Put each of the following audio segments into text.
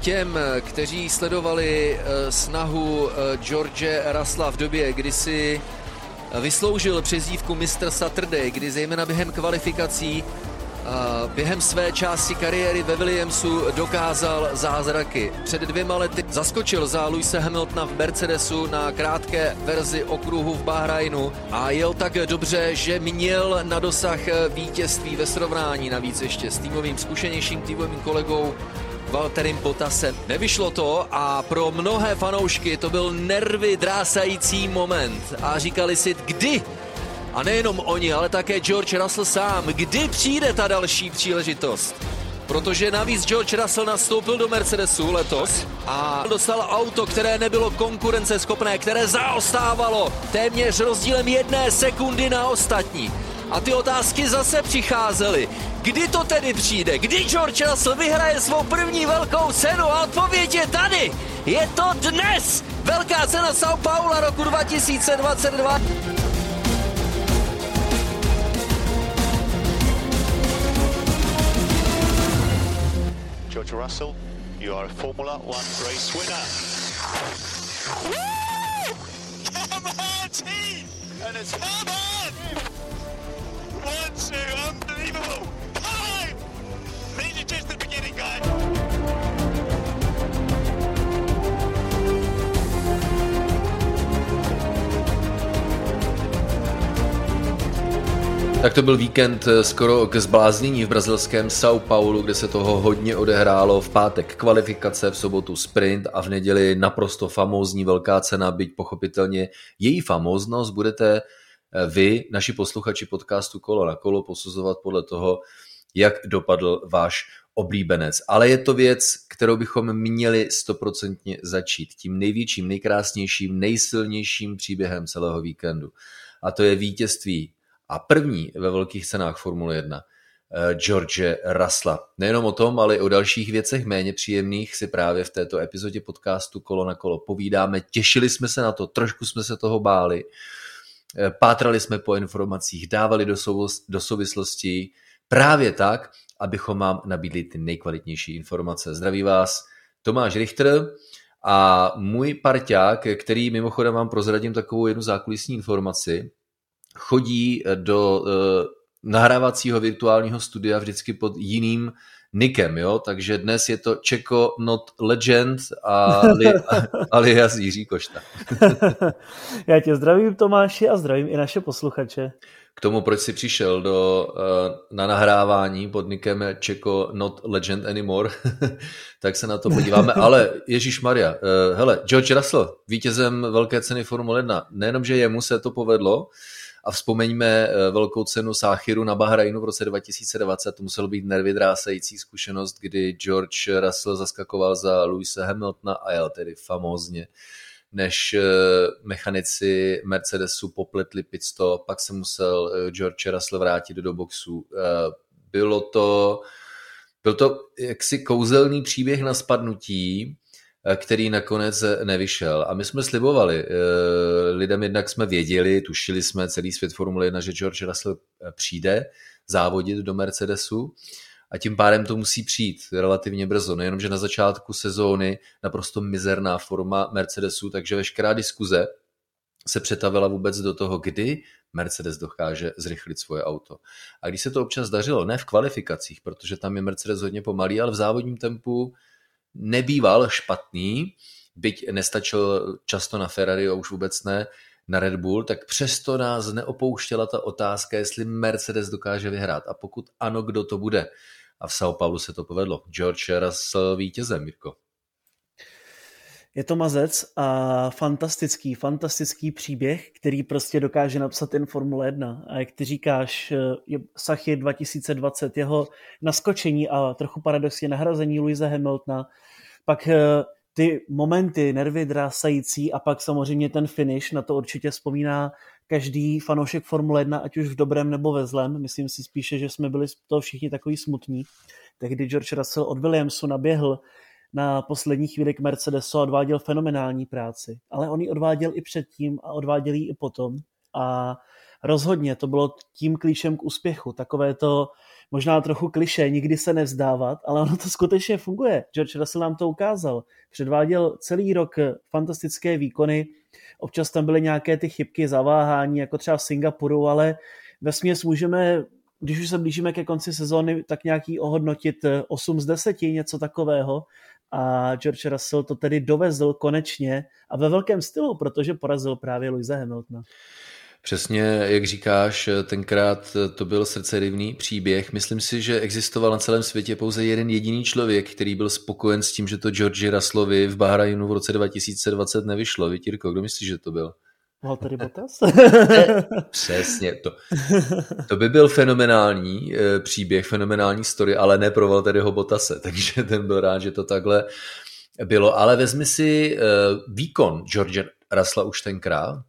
Těm, kteří sledovali eh, snahu eh, George Rasla v době, kdy si vysloužil přezdívku Mr. Saturday, kdy zejména během kvalifikací během své části kariéry ve Williamsu dokázal zázraky. Před dvěma lety zaskočil za Luise Hamiltona v Mercedesu na krátké verzi okruhu v Bahrajnu a jel tak dobře, že měl na dosah vítězství ve srovnání navíc ještě s týmovým zkušenějším týmovým kolegou Valterim Potasem. Nevyšlo to a pro mnohé fanoušky to byl nervy drásající moment a říkali si, kdy a nejenom oni, ale také George Russell sám. Kdy přijde ta další příležitost? Protože navíc George Russell nastoupil do Mercedesu letos a dostal auto, které nebylo konkurenceschopné, které zaostávalo téměř rozdílem jedné sekundy na ostatní. A ty otázky zase přicházely. Kdy to tedy přijde? Kdy George Russell vyhraje svou první velkou cenu? A odpověď je tady! Je to dnes! Velká cena São Paula roku 2022. George Russell, you are a Formula One race winner. Come on, team! And it's come on! Tak to byl víkend eh, skoro k zbláznění v brazilském São Paulo, kde se toho hodně odehrálo. V pátek kvalifikace, v sobotu sprint a v neděli naprosto famózní velká cena, byť pochopitelně její famóznost budete vy, naši posluchači podcastu Kolo na kolo, posuzovat podle toho, jak dopadl váš oblíbenec. Ale je to věc, kterou bychom měli stoprocentně začít. Tím největším, nejkrásnějším, nejsilnějším příběhem celého víkendu. A to je vítězství a první ve velkých cenách Formule 1 eh, George Rasla. Nejenom o tom, ale i o dalších věcech méně příjemných si právě v této epizodě podcastu Kolo na kolo povídáme. Těšili jsme se na to, trošku jsme se toho báli. Eh, pátrali jsme po informacích, dávali do, souvis- do právě tak, abychom vám nabídli ty nejkvalitnější informace. Zdraví vás Tomáš Richter a můj parťák, který mimochodem vám prozradím takovou jednu zákulisní informaci, chodí do uh, nahrávacího virtuálního studia vždycky pod jiným nikem, jo? takže dnes je to Čeko Not Legend a li, alias Jiří Košta. Já tě zdravím Tomáši a zdravím i naše posluchače. K tomu, proč jsi přišel do, uh, na nahrávání pod nikem Čeko Not Legend Anymore, tak se na to podíváme. Ale Ježíš Maria, uh, hele, George Russell, vítězem velké ceny Formule 1, nejenom, že jemu se to povedlo, a vzpomeňme velkou cenu Sáchiru na Bahrajnu v roce 2020. To muselo být nervy drásající zkušenost, kdy George Russell zaskakoval za Louise Hamiltona a jel tedy famózně než mechanici Mercedesu popletli pit stop, pak se musel George Russell vrátit do boxu. Bylo to, byl to jaksi kouzelný příběh na spadnutí, který nakonec nevyšel. A my jsme slibovali lidem, jednak jsme věděli, tušili jsme celý svět Formule 1, že George Russell přijde závodit do Mercedesu a tím pádem to musí přijít relativně brzo. Nejenom, že na začátku sezóny naprosto mizerná forma Mercedesu, takže veškerá diskuze se přetavila vůbec do toho, kdy Mercedes dokáže zrychlit svoje auto. A když se to občas dařilo, ne v kvalifikacích, protože tam je Mercedes hodně pomalý, ale v závodním tempu nebýval špatný, byť nestačil často na Ferrari a už vůbec ne na Red Bull, tak přesto nás neopouštěla ta otázka, jestli Mercedes dokáže vyhrát a pokud ano, kdo to bude. A v São Paulo se to povedlo. George Russell vítězem, Mirko. Je to mazec a fantastický, fantastický příběh, který prostě dokáže napsat jen Formule 1. A jak ty říkáš, je Sachy 2020, jeho naskočení a trochu paradoxně nahrazení Louise Hamiltona, pak ty momenty nervy drásající a pak samozřejmě ten finish, na to určitě vzpomíná každý fanoušek Formule 1, ať už v dobrém nebo ve zlém. Myslím si spíše, že jsme byli to všichni takový smutní. Tehdy George Russell od Williamsu naběhl na poslední chvíli k Mercedesu a odváděl fenomenální práci. Ale on ji odváděl i předtím a odváděl ji i potom. A rozhodně to bylo tím klíčem k úspěchu. Takové to možná trochu kliše, nikdy se nevzdávat, ale ono to skutečně funguje. George Russell nám to ukázal. Předváděl celý rok fantastické výkony, občas tam byly nějaké ty chybky, zaváhání, jako třeba v Singapuru, ale ve směs můžeme když už se blížíme ke konci sezóny, tak nějaký ohodnotit 8 z 10, něco takového. A George Russell to tedy dovezl konečně a ve velkém stylu, protože porazil právě Louisa Hamiltona. Přesně, jak říkáš, tenkrát to byl srdcerivný příběh. Myslím si, že existoval na celém světě pouze jeden jediný člověk, který byl spokojen s tím, že to George Russellovi v Bahrajnu v roce 2020 nevyšlo. Vítírko, kdo myslíš, že to byl? Valtteri Bottas? Přesně, to, to by byl fenomenální eh, příběh, fenomenální story, ale ne pro Valtteriho Bottase, takže ten byl rád, že to takhle bylo. Ale vezmi si eh, výkon George Russella už tenkrát,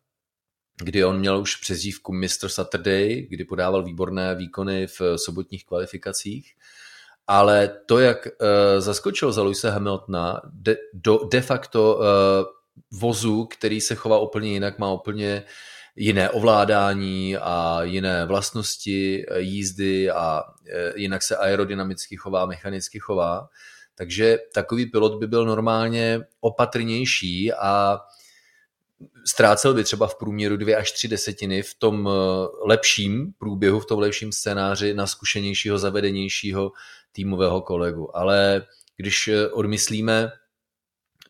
kdy on měl už přezdívku Mr. Saturday, kdy podával výborné výkony v sobotních kvalifikacích, ale to, jak zaskočil za Luisa Hamiltona, de, do, de facto vozu, který se chová úplně jinak, má úplně jiné ovládání a jiné vlastnosti jízdy a uh, jinak se aerodynamicky chová, mechanicky chová. Takže takový pilot by byl normálně opatrnější a ztrácel by třeba v průměru dvě až tři desetiny v tom eh, lepším průběhu, v tom lepším scénáři na zkušenějšího, zavedenějšího týmového kolegu. Ale když eh, odmyslíme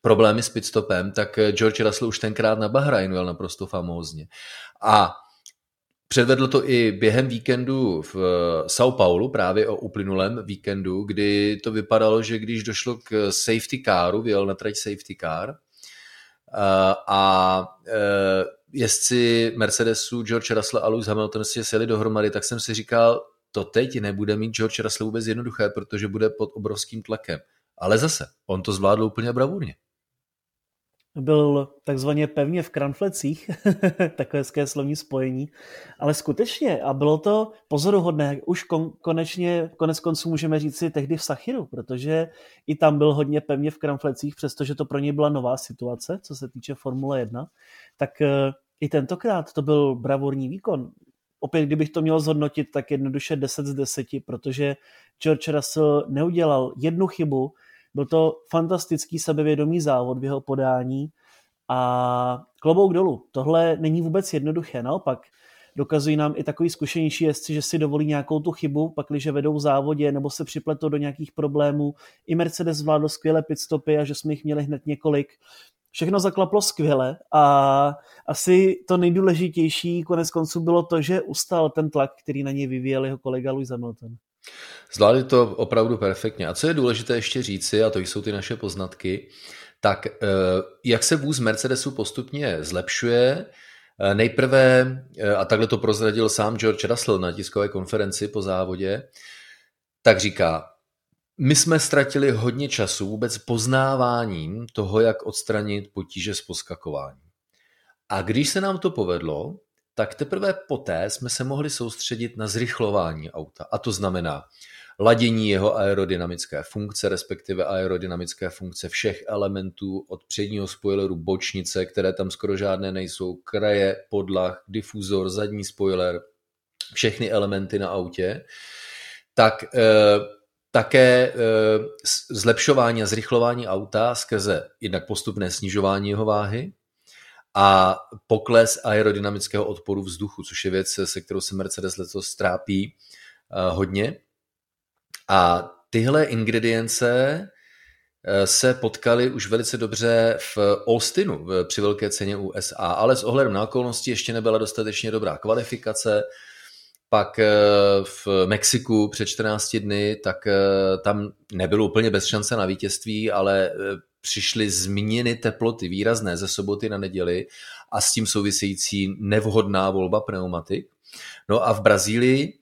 problémy s pitstopem, tak eh, George Russell už tenkrát na Bahrajnu jel naprosto famózně. A Předvedl to i během víkendu v São Paulo, právě o uplynulém víkendu, kdy to vypadalo, že když došlo k safety caru, vyjel na trať safety car, Eh, a eh, jezdci Mercedesu George Russell a Lewis Hamilton si sjeli dohromady, tak jsem si říkal, to teď nebude mít George Russell vůbec jednoduché, protože bude pod obrovským tlakem. Ale zase, on to zvládl úplně bravurně byl takzvaně pevně v kranflecích, takové hezké slovní spojení, ale skutečně, a bylo to pozoruhodné, už kon, konečně, konec konců můžeme říct si tehdy v Sachiru, protože i tam byl hodně pevně v kranflecích, přestože to pro něj byla nová situace, co se týče Formule 1, tak eh, i tentokrát to byl bravurní výkon. Opět, kdybych to měl zhodnotit, tak jednoduše 10 z 10, protože George Russell neudělal jednu chybu, byl to fantastický sebevědomý závod v jeho podání a klobouk dolů. Tohle není vůbec jednoduché, naopak dokazují nám i takový zkušenější jezdci, že si dovolí nějakou tu chybu, pak když vedou v závodě nebo se připletou do nějakých problémů. I Mercedes zvládl skvěle pitstopy a že jsme jich měli hned několik. Všechno zaklaplo skvěle a asi to nejdůležitější konec konců bylo to, že ustal ten tlak, který na něj vyvíjel jeho kolega Louis Hamilton. Zvládli to opravdu perfektně. A co je důležité ještě říci, a to jsou ty naše poznatky, tak eh, jak se vůz Mercedesu postupně zlepšuje, eh, Nejprve, eh, a takhle to prozradil sám George Russell na tiskové konferenci po závodě, tak říká, my jsme ztratili hodně času vůbec poznáváním toho, jak odstranit potíže s poskakováním. A když se nám to povedlo, tak teprve poté jsme se mohli soustředit na zrychlování auta. A to znamená ladění jeho aerodynamické funkce, respektive aerodynamické funkce všech elementů od předního spoileru, bočnice, které tam skoro žádné nejsou, kraje, podlah, difuzor, zadní spoiler, všechny elementy na autě, tak e, také e, zlepšování a zrychlování auta skrze jednak postupné snižování jeho váhy, a pokles aerodynamického odporu vzduchu, což je věc, se kterou se Mercedes letos strápí uh, hodně. A tyhle ingredience uh, se potkaly už velice dobře v Austinu při velké ceně USA, ale s ohledem na okolnosti ještě nebyla dostatečně dobrá kvalifikace. Pak uh, v Mexiku před 14 dny, tak tam nebylo úplně bez šance na vítězství, ale přišly změny teploty výrazné ze soboty na neděli a s tím související nevhodná volba pneumatik. No a v Brazílii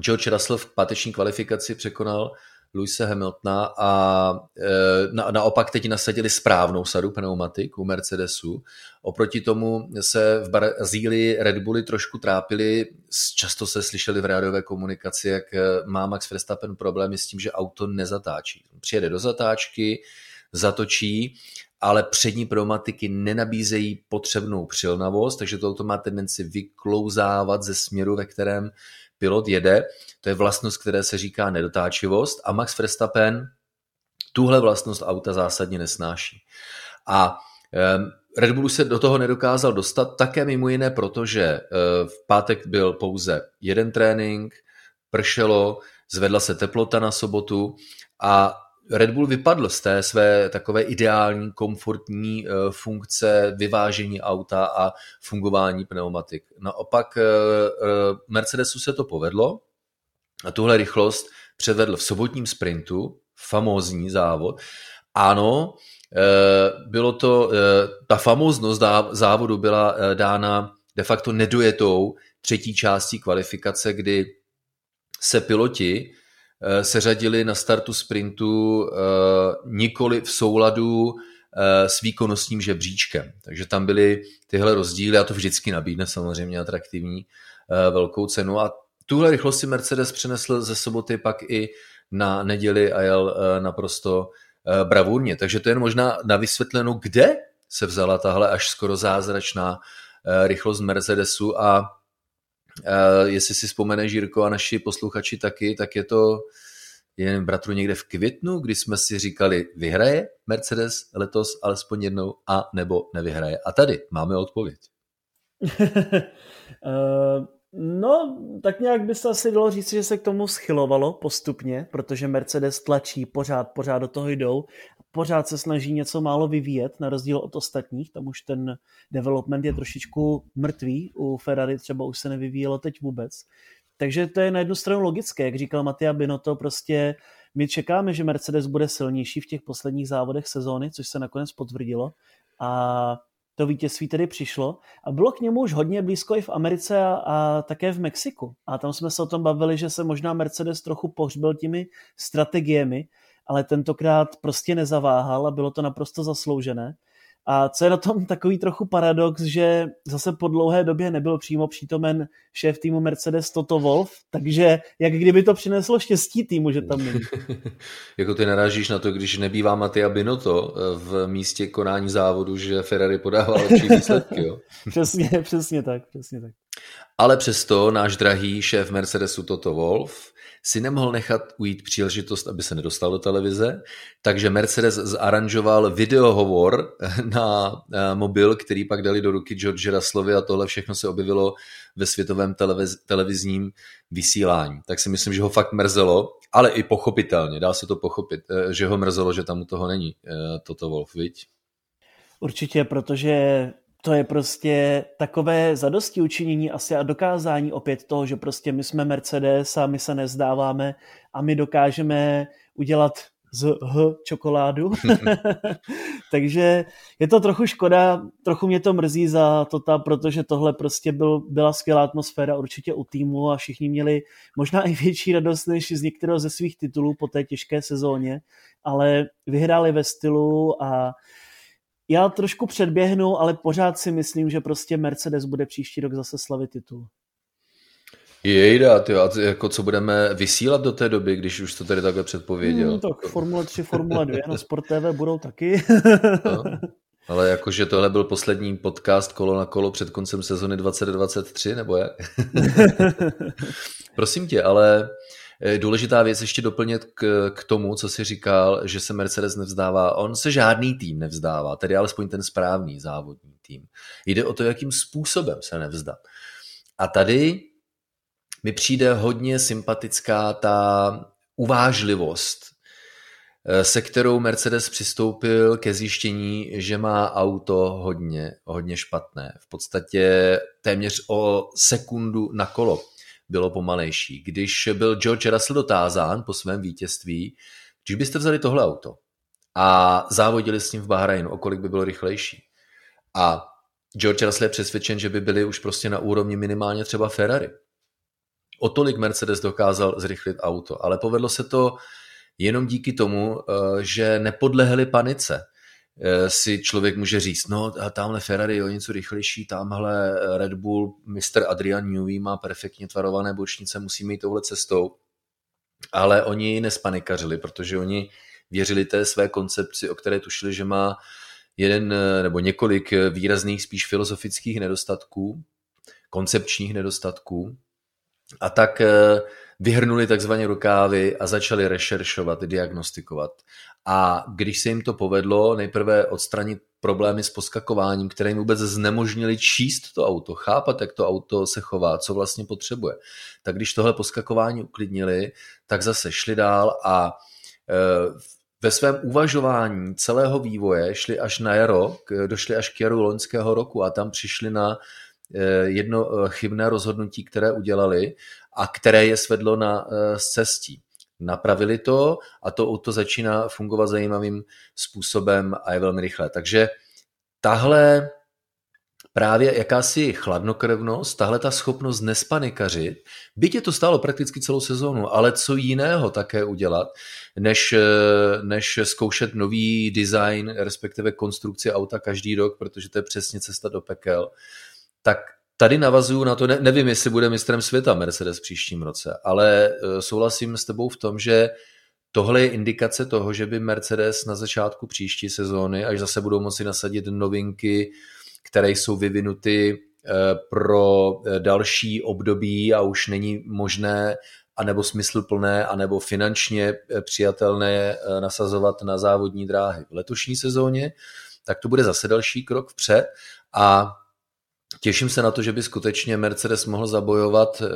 George Russell v páteční kvalifikaci překonal Luise Hamiltona a e, na, naopak teď nasadili správnou sadu pneumatik u Mercedesu. Oproti tomu se v Brazílii Red Bulli trošku trápili, často se slyšeli v rádiové komunikaci, jak má Max Verstappen problémy s tím, že auto nezatáčí. Přijede do zatáčky, zatočí, ale přední pneumatiky nenabízejí potřebnou přilnavost, takže to auto má tendenci vyklouzávat ze směru, ve kterém pilot jede. To je vlastnost, které se říká nedotáčivost a Max Verstappen tuhle vlastnost auta zásadně nesnáší. A Red Bull se do toho nedokázal dostat také mimo jiné, protože eh, v pátek byl pouze jeden trénink, pršelo, zvedla se teplota na sobotu a Red Bull vypadl z té své takové ideální, komfortní eh, funkce vyvážení auta a fungování pneumatik. Naopak eh, Mercedesu se to povedlo a tuhle rychlost převedl v sobotním sprintu, famózní závod. Ano, Eh, bylo to, eh, ta famóznost závodu byla eh, dána de facto nedojetou třetí částí kvalifikace, kdy se piloti seřadili na startu sprintu nikoli v souladu s výkonnostním žebříčkem. Takže tam byly tyhle rozdíly a to vždycky nabídne samozřejmě atraktivní velkou cenu a tuhle rychlost si Mercedes přenesl ze soboty pak i na neděli a jel naprosto Eh, bravurně. Takže to je možná na vysvětlenou, kde se vzala tahle až skoro zázračná eh, rychlost Mercedesu a eh, jestli si vzpomene Žírko a naši posluchači taky, tak je to jen bratru někde v květnu, kdy jsme si říkali, vyhraje Mercedes letos alespoň jednou a nebo nevyhraje. A tady máme odpověď. No, tak nějak by se asi dalo říct, že se k tomu schylovalo postupně, protože Mercedes tlačí, pořád, pořád do toho jdou, pořád se snaží něco málo vyvíjet, na rozdíl od ostatních, tam už ten development je trošičku mrtvý, u Ferrari třeba už se nevyvíjelo teď vůbec. Takže to je na jednu stranu logické, jak říkal Mattia Binotto, prostě my čekáme, že Mercedes bude silnější v těch posledních závodech sezóny, což se nakonec potvrdilo a to vítězství tedy přišlo a bylo k němu už hodně blízko i v Americe a, a také v Mexiku. A tam jsme se o tom bavili, že se možná Mercedes trochu pohřbil těmi strategiemi, ale tentokrát prostě nezaváhal a bylo to naprosto zasloužené. A co je na tom takový trochu paradox, že zase po dlouhé době nebyl přímo přítomen šéf týmu Mercedes Toto Wolf, takže jak kdyby to přineslo štěstí týmu, že tam není. jako ty narážíš na to, když nebývá Matia Binotto v místě konání závodu, že Ferrari podává lepší výsledky. Jo? přesně, přesně tak, přesně tak. Ale přesto náš drahý šéf Mercedesu Toto Wolf si nemohl nechat ujít příležitost, aby se nedostal do televize, takže Mercedes zaranžoval videohovor na eh, mobil, který pak dali do ruky George Russellovi a tohle všechno se objevilo ve světovém televiz, televizním vysílání. Tak si myslím, že ho fakt mrzelo, ale i pochopitelně, dá se to pochopit, eh, že ho mrzelo, že tam u toho není eh, Toto Wolf, viď? Určitě, protože to je prostě takové zadosti učinění asi a dokázání opět toho, že prostě my jsme Mercedes a my se nezdáváme a my dokážeme udělat z H čokoládu. Takže je to trochu škoda, trochu mě to mrzí za Tota, protože tohle prostě byl, byla skvělá atmosféra určitě u týmu a všichni měli možná i větší radost než z některého ze svých titulů po té těžké sezóně, ale vyhráli ve stylu a já trošku předběhnu, ale pořád si myslím, že prostě Mercedes bude příští rok zase slavit titul. Jejda, ty, a jako co budeme vysílat do té doby, když už to tady takhle předpověděl? Hmm, tak Formule 3, Formule 2, no Sport TV budou taky. no, ale jakože tohle byl poslední podcast kolo na kolo před koncem sezony 2023, nebo jak? Prosím tě, ale důležitá věc ještě doplnit k, k tomu, co si říkal, že se Mercedes nevzdává. On se žádný tým nevzdává, tedy alespoň ten správný závodní tým. Jde o to, jakým způsobem se nevzdat. A tady mi přijde hodně sympatická ta uvážlivost, eh, se kterou Mercedes přistoupil ke zjištění, že má auto hodně, hodně špatné. V podstatě téměř o sekundu na kolo bylo pomalejší. Když byl George Russell dotázán po svém vítězství, když byste vzali tohle auto a závodili s ním v Bahrajnu, o kolik by bylo rychlejší. A George Russell je přesvědčen, že by byli už prostě na úrovni minimálně třeba Ferrari. O tolik Mercedes dokázal zrychlit auto, ale povedlo se to jenom díky tomu, eh, že nepodlehli panice. Eh, si člověk může říct, no tamhle Ferrari je o něco rychlejší, tamhle Red Bull, Mr. Adrian Newey má perfektně tvarované bočnice, musí jít touhle cestou. Ale oni nespanikařili, protože oni věřili té své koncepci, o které tušili, že má jeden nebo několik výrazných spíš filozofických nedostatků, koncepčních nedostatků. A tak vyhrnuli takzvaně rukávy a začali rešeršovat, diagnostikovat. A když se jim to povedlo, nejprve odstranit problémy s poskakováním, které jim vůbec znemožnili číst to auto, chápat, jak to auto se chová, co vlastně potřebuje. Tak když tohle poskakování uklidnili, tak zase šli dál a e, ve svém uvažování celého vývoje šli až na jaro, došli až k jaru loňského roku a tam přišli na e, jedno e, chybné rozhodnutí, které udělali a které je svedlo na cestí napravili to a to auto začíná fungovat zajímavým způsobem a je velmi rychlé. Takže tahle právě jakási chladnokrevnost, tahle ta schopnost nespanikařit, byť je to stálo prakticky celou sezónu, ale co jiného také udělat, než, než zkoušet nový design, respektive konstrukci auta každý rok, protože to je přesně cesta do pekel, tak Tady navazuju na to, ne, nevím, jestli bude mistrem světa Mercedes příštím roce, ale e, souhlasím s tebou v tom, že tohle je indikace toho, že by Mercedes na začátku příští sezóny, až zase budou moci nasadit novinky, které jsou vyvinuty e, pro e, další období a už není možné anebo smysluplné, anebo finančně přijatelné nasazovat na závodní dráhy v letošní sezóně, tak to bude zase další krok vpřed a Těším se na to, že by skutečně Mercedes mohl zabojovat eh,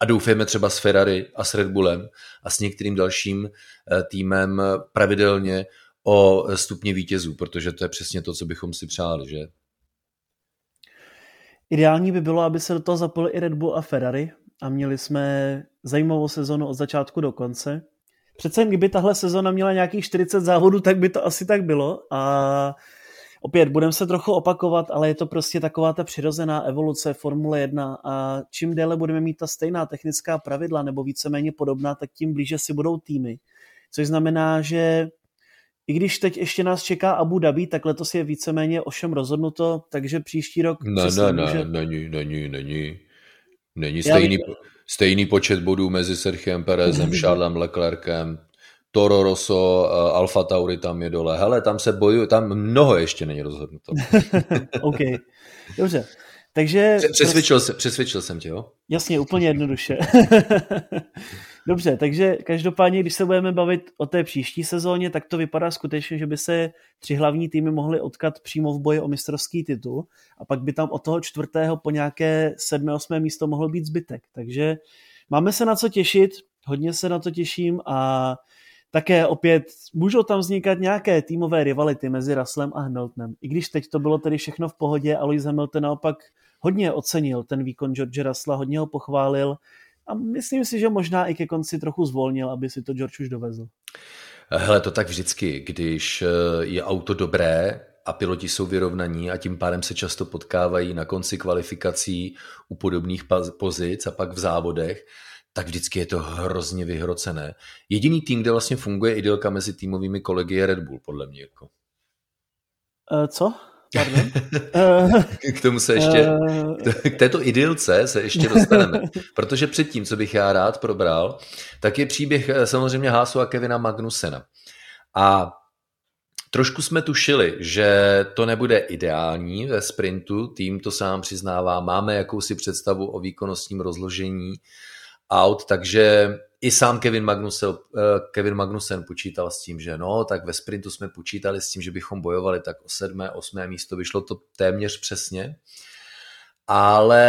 a doufejme třeba s Ferrari a s Red Bullem a s některým dalším eh, týmem pravidelně o stupně vítězů, protože to je přesně to, co bychom si přáli, že? Ideální by bylo, aby se do toho zapojili i Red Bull a Ferrari a měli jsme zajímavou sezonu od začátku do konce. Přece jen, kdyby tahle sezona měla nějakých 40 závodů, tak by to asi tak bylo a opět budeme se trochu opakovat, ale je to prostě taková ta přirozená evoluce Formule 1 a čím déle budeme mít ta stejná technická pravidla nebo víceméně podobná, tak tím blíže si budou týmy. Což znamená, že i když teď ještě nás čeká Abu Dhabi, tak letos je víceméně ovšem rozhodnuto, takže příští rok... Ne, ne, ne, může... není, není, není. Není stejný, stejný počet bodů mezi Sergiem Perezem, Charlesem Leclercem, Toro Rosso, eh, Alfa Tauri tam je dole. Hele, tam se bojuje, tam mnoho ještě není rozhodnuto. OK, dobře. Takže... Přesvědčil, prostě... přesvědčil jsem tě, jo? Jasně, úplně jednoduše. Dobře, takže každopádně, když se budeme bavit o té příští sezóně, tak to vypadá skutečně, že by se tři hlavní týmy mohly odkat přímo v boji o mistrovský titul a pak by tam od toho čtvrtého po nějaké sedmé, osmé místo mohlo být zbytek. Takže máme se na co těšit, hodně se na to těším a také opět můžou tam vznikat nějaké týmové rivality mezi Russellem a Hamiltonem. I když teď to bylo tedy všechno v pohodě a Lewis Hamilton naopak hodně ocenil ten výkon George Russella, hodně ho pochválil a myslím si, že možná i ke konci trochu zvolnil, aby si to George už dovezl. Hele, to tak vždycky, když eh, je auto dobré a piloti jsou vyrovnaní a tím pádem se často potkávají na konci kvalifikací u podobných pozic a pak v závodech, tak vždycky je to hrozně vyhrocené. Jediný tým, kde vlastně funguje idylka mezi týmovými kolegy je Red Bull, podle mě. Jako. Uh, co? Pardon? k tomu se ještě, k této idylce se ještě dostaneme. Protože předtím, co bych já rád probral, tak je příběh eh, samozřejmě Hásu a Kevina Magnusena. A trošku jsme tušili, že to nebude ideální ve sprintu, tým to sám přiznává, máme jakousi představu o výkonnostním rozložení aut, takže i sám Kevin Magnussen, eh, Kevin Magnussen počítal s tím, že no, tak ve sprintu jsme počítali s tím, že bychom bojovali tak o sedmé, osmé místo, vyšlo to téměř přesně, ale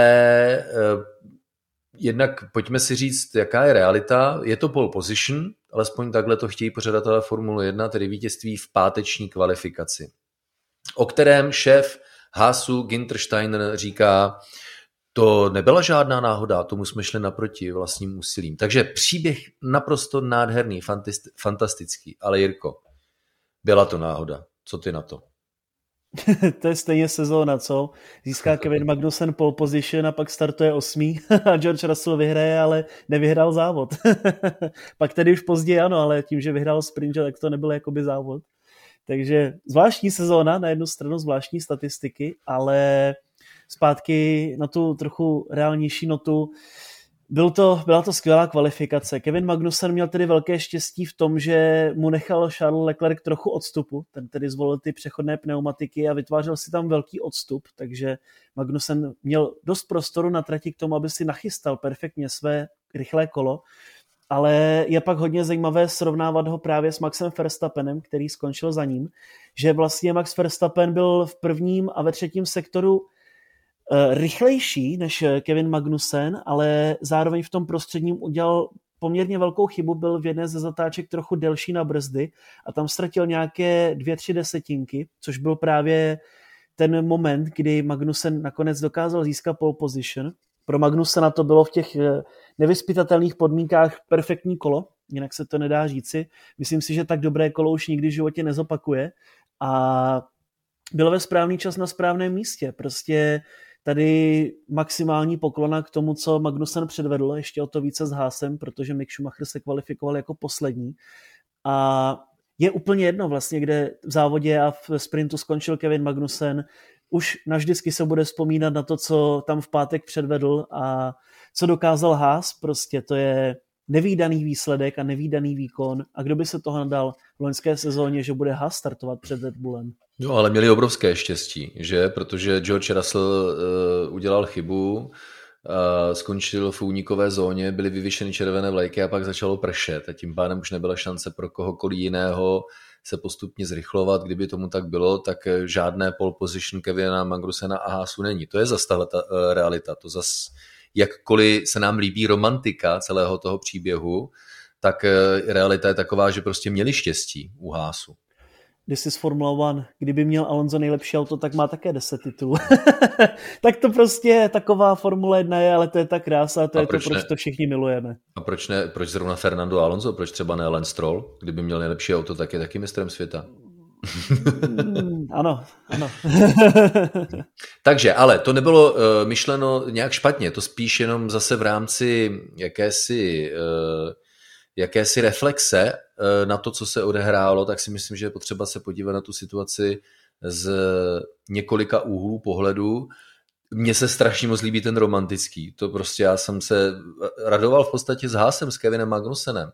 eh, jednak pojďme si říct, jaká je realita. Je to pole position, alespoň takhle to chtějí pořadatelé Formule 1, tedy vítězství v páteční kvalifikaci, o kterém šéf Hasu Ginter Steiner říká, to nebyla žádná náhoda, tomu jsme šli naproti vlastním úsilím. Takže příběh naprosto nádherný, fantastický. Ale Jirko, byla to náhoda. Co ty na to? to je stejně sezóna, co? Získá Kevin Magnussen pole position a pak startuje osmý a George Russell vyhraje, ale nevyhrál závod. pak tedy už později ano, ale tím, že vyhrál sprint, tak to nebyl jakoby závod. Takže zvláštní sezóna, na jednu stranu zvláštní statistiky, ale zpátky na tu trochu reálnější notu. Byl to, byla to skvělá kvalifikace. Kevin Magnussen měl tedy velké štěstí v tom, že mu nechal Charles Leclerc trochu odstupu. Ten tedy zvolil ty přechodné pneumatiky a vytvářel si tam velký odstup, takže Magnussen měl dost prostoru na trati k tomu, aby si nachystal perfektně své rychlé kolo. Ale je pak hodně zajímavé srovnávat ho právě s Maxem Verstappenem, který skončil za ním, že vlastně Max Verstappen byl v prvním a ve třetím sektoru rychlejší než eh, Kevin Magnussen, ale zároveň v tom prostředním udělal poměrně velkou chybu, byl v jedné ze zatáček trochu delší na brzdy a tam ztratil nějaké dvě, tři desetinky, což byl právě ten moment, kdy Magnussen nakonec dokázal získat pole position. Pro Magnusena to bylo v těch eh, nevyspytatelných podmínkách perfektní kolo, jinak se to nedá říci. Myslím si, že tak dobré kolo už nikdy v životě nezopakuje a byl ve správný čas na správném místě. Prostě tady maximální poklona k tomu, co Magnussen předvedl, ještě o to více s Hásem, protože Mick Schumacher se kvalifikoval jako poslední. A je úplně jedno vlastně, kde v závodě a v sprintu skončil Kevin Magnussen. Už navždycky se bude vzpomínat na to, co tam v pátek předvedl a co dokázal Haas. Prostě to je nevýdaný výsledek a nevýdaný výkon. A kdo by se toho nadal v loňské sezóně, že bude Haas startovat před Red Bullem? No, ale měli obrovské štěstí, že? Protože George Russell uh, udělal chybu, uh, skončil v únikové zóně, byly vyvěšeny červené vlajky a pak začalo pršet a tím pádem už nebyla šance pro kohokoliv jiného se postupně zrychlovat. Kdyby tomu tak bylo, tak eh, žádné pole position Kevina Magrusena a Haasu není. To je zase ta realita. To zase, jakkoliv se nám líbí romantika celého toho příběhu, tak uh, realita je taková, že prostě měli štěstí u Haasu. This is Formula One. Kdyby měl Alonso nejlepší auto, tak má také 10 titulů. tak to prostě taková Formule 1 je, ale to je ta krása, to a je proč to, proč ne? to všichni milujeme. A proč, ne, proč zrovna Fernando Alonso, proč třeba ne Lance Stroll? Kdyby měl nejlepší auto, tak je taky mistrem světa. Mm, ano, ano. Takže, ale to nebylo uh, myšleno nějak špatně, to spíš jenom zase v rámci jakési uh, jakési reflexe eh, na to, co se odehrálo, tak si myslím, že je potřeba se podívat na tu situaci z několika úhlů pohledu. Mně se strašně moc líbí ten romantický. To prostě já jsem se radoval v podstatě s Hásem, s Kevinem Magnusenem.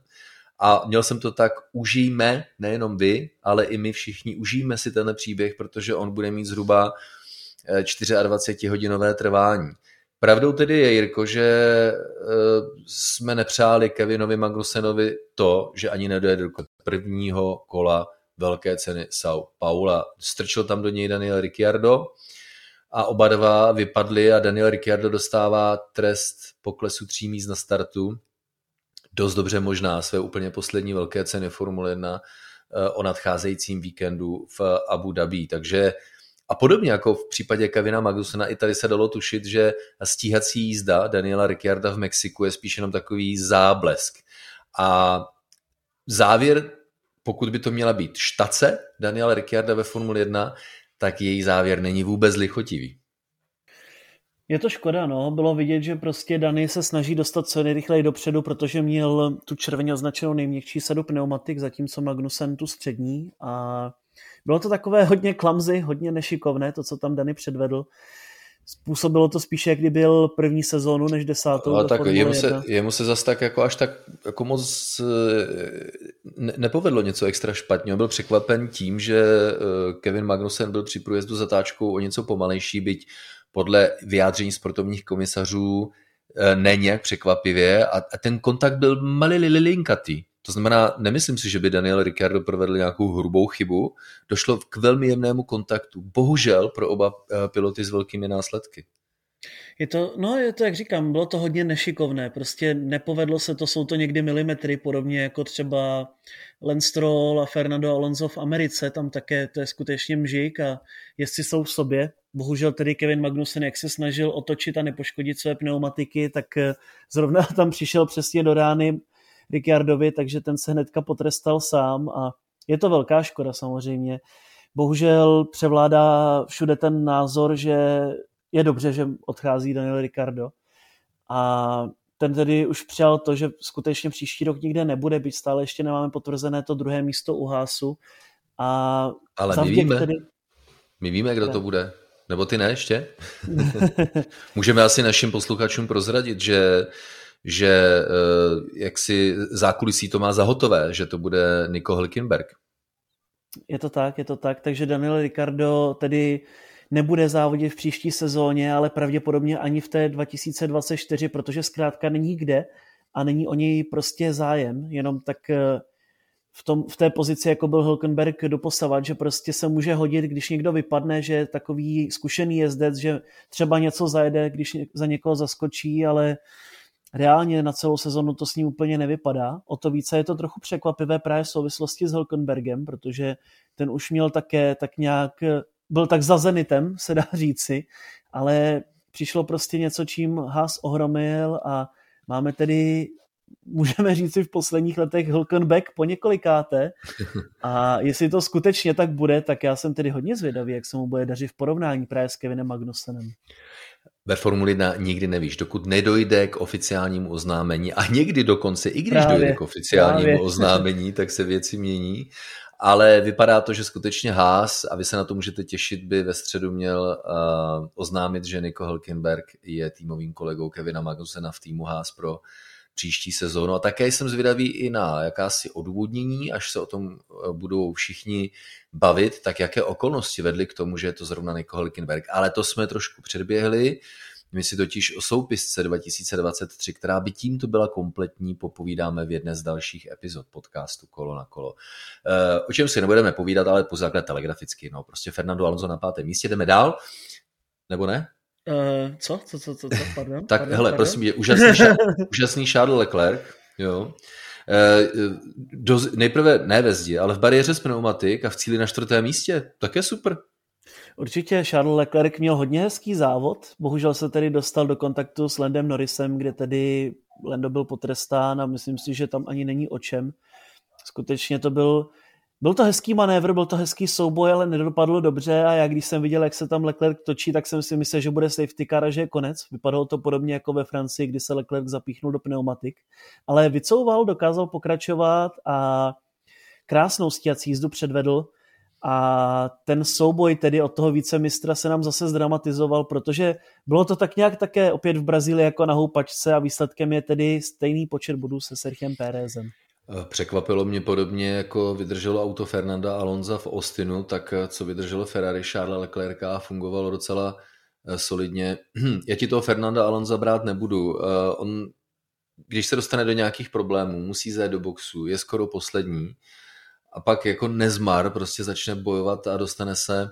A měl jsem to tak, užijme, nejenom vy, ale i my všichni, užijme si ten příběh, protože on bude mít zhruba 24-hodinové eh, trvání. Pravdou tedy je, Jirko, že eh, jsme nepřáli Kevinovi Magnusenovi to, že ani nedojede do prvního kola velké ceny São Paula. Strčil tam do něj Daniel Ricciardo a oba dva vypadli a Daniel Ricciardo dostává trest poklesu tří míst na startu. Dost dobře možná své úplně poslední velké ceny Formule 1 eh, o nadcházejícím víkendu v Abu Dhabi. Takže a podobně jako v případě Kevina Magnusena, i tady se dalo tušit, že stíhací jízda Daniela Ricciarda v Mexiku je spíš jenom takový záblesk. A závěr, pokud by to měla být štace Daniela Ricciarda ve Formule 1, tak její závěr není vůbec lichotivý. Je to škoda, no. Bylo vidět, že prostě Dany se snaží dostat co nejrychleji dopředu, protože měl tu červeně označenou nejměkčí sadu pneumatik, zatímco Magnusen tu střední a bylo to takové hodně klamzy, hodně nešikovné, to, co tam Dany předvedl. Způsobilo to spíše, jak kdyby byl první sezónu než desátou. Ale tak jemu se, jemu se zase tak jako až tak jako moc eh, ne, nepovedlo něco extra špatně. On byl překvapen tím, že eh, Kevin Magnussen byl při průjezdu zatáčkou o něco pomalejší, byť podle vyjádření sportovních komisařů eh, ne nějak překvapivě a, a ten kontakt byl malý lilinkatý. To znamená, nemyslím si, že by Daniel Ricciardo provedl nějakou hrubou chybu. Došlo k velmi jemnému kontaktu. Bohužel pro oba eh, piloty s velkými následky. Je to, no je to, jak říkám, bylo to hodně nešikovné, prostě nepovedlo se to, jsou to někdy milimetry, podobně jako třeba Lance Stroll a Fernando Alonso v Americe, tam také to je skutečně mžik a jestli jsou v sobě. Bohužel tedy Kevin Magnussen, jak se snažil otočit a nepoškodit své pneumatiky, tak eh, zrovna tam přišel přesně do rány Ricciardovi, takže ten se hnedka potrestal sám a je to velká škoda samozřejmě. Bohužel převládá všude ten názor, že je dobře, že odchází Daniel Ricardo a ten tedy už přijal to, že skutečně příští rok nikde nebude, byť stále ještě nemáme potvrzené to druhé místo u Hásu. A Ale my víme, tedy... my víme, kdo to bude. Nebo ty ne ještě? Můžeme asi našim posluchačům prozradit, že že jak si zákulisí to má zahotové, že to bude Nico Hülkenberg. Je to tak, je to tak, takže Daniel Ricardo tedy nebude závodit v příští sezóně, ale pravděpodobně ani v té 2024, protože zkrátka není kde a není o něj prostě zájem, jenom tak eh, v, tom, v té pozici, jako byl Hülkenberg doposavat, že prostě se může hodit, když někdo vypadne, že je takový zkušený jezdec, že třeba něco zajede, když za někoho zaskočí, ale reálně na celou sezonu to s ním úplně nevypadá. O to více je to trochu překvapivé právě v souvislosti s Hülkenbergem, protože ten už měl také tak nějak, byl tak za Zenitem, se dá říci, ale přišlo prostě něco, čím Haas ohromil a máme tedy můžeme říci v posledních letech Hülkenberg po několikáté a jestli to skutečně tak bude, tak já jsem tedy hodně zvědavý, jak se mu bude dařit v porovnání právě s Kevinem Magnusenem ve Formuli 1 nikdy nevíš, dokud nedojde k oficiálnímu oznámení a někdy dokonce, i když právě, dojde k oficiálnímu právě. oznámení, tak se věci mění. Ale vypadá to, že skutečně Haas, a vy se na to můžete těšit, by ve středu měl uh, oznámit, že Nico Hülkenberg je týmovým kolegou Kevina Magnusena v týmu Haas pro příští sezónu. A také jsem zvědavý i na jakási odůvodnění, až se o tom eh, budou všichni bavit, tak jaké okolnosti vedly k tomu, že je to zrovna Nico Hülkenberg. Ale to jsme trošku předběhli. My si totiž o soupisce 2023, která by tímto byla kompletní, popovídáme v jedné z dalších epizod podcastu Kolo na kolo. E, o čem si nebudeme povídat, ale po základ telegraficky. No, prostě Fernando Alonso na pátém místě. Jdeme dál? Nebo ne? Uh, co? Co, co, co, co? Pardon? tak pardon, hele, pardon? prosím tě, úžasný, úžasný Charles Leclerc, jo. Uh, do, nejprve ne ve zdi, ale v bariéře z pneumatik a v cíli na čtvrtém místě. Také super. Určitě Charles Leclerc měl hodně hezký závod. Bohužel se tedy dostal do kontaktu s Landem Norrisem, kde tedy Lando byl potrestán a myslím si, že tam ani není o čem. Skutečně to byl byl to hezký manévr, byl to hezký souboj, ale nedopadlo dobře a já když jsem viděl, jak se tam Leclerc točí, tak jsem si myslel, že bude safety car a že je konec. Vypadalo to podobně jako ve Francii, kdy se Leclerc zapíchnul do pneumatik, ale vycouval, dokázal pokračovat a krásnou stíhací jízdu předvedl a ten souboj tedy od toho vícemistra se nám zase zdramatizoval, protože bylo to tak nějak také opět v Brazílii jako na houpačce a výsledkem je tedy stejný počet bodů se Sergiem Pérezem. Eh, překvapilo mě podobně, jako vydrželo auto Fernanda Alonza v Austinu, tak eh, co vydrželo Ferrari Charlesa Leclerca a fungovalo docela eh, solidně. Já ti toho Fernanda Alonza brát nebudu. On, když se dostane do nějakých problémů, musí zajít do boxu, je skoro poslední a pak jako nezmar prostě začne bojovat a dostane se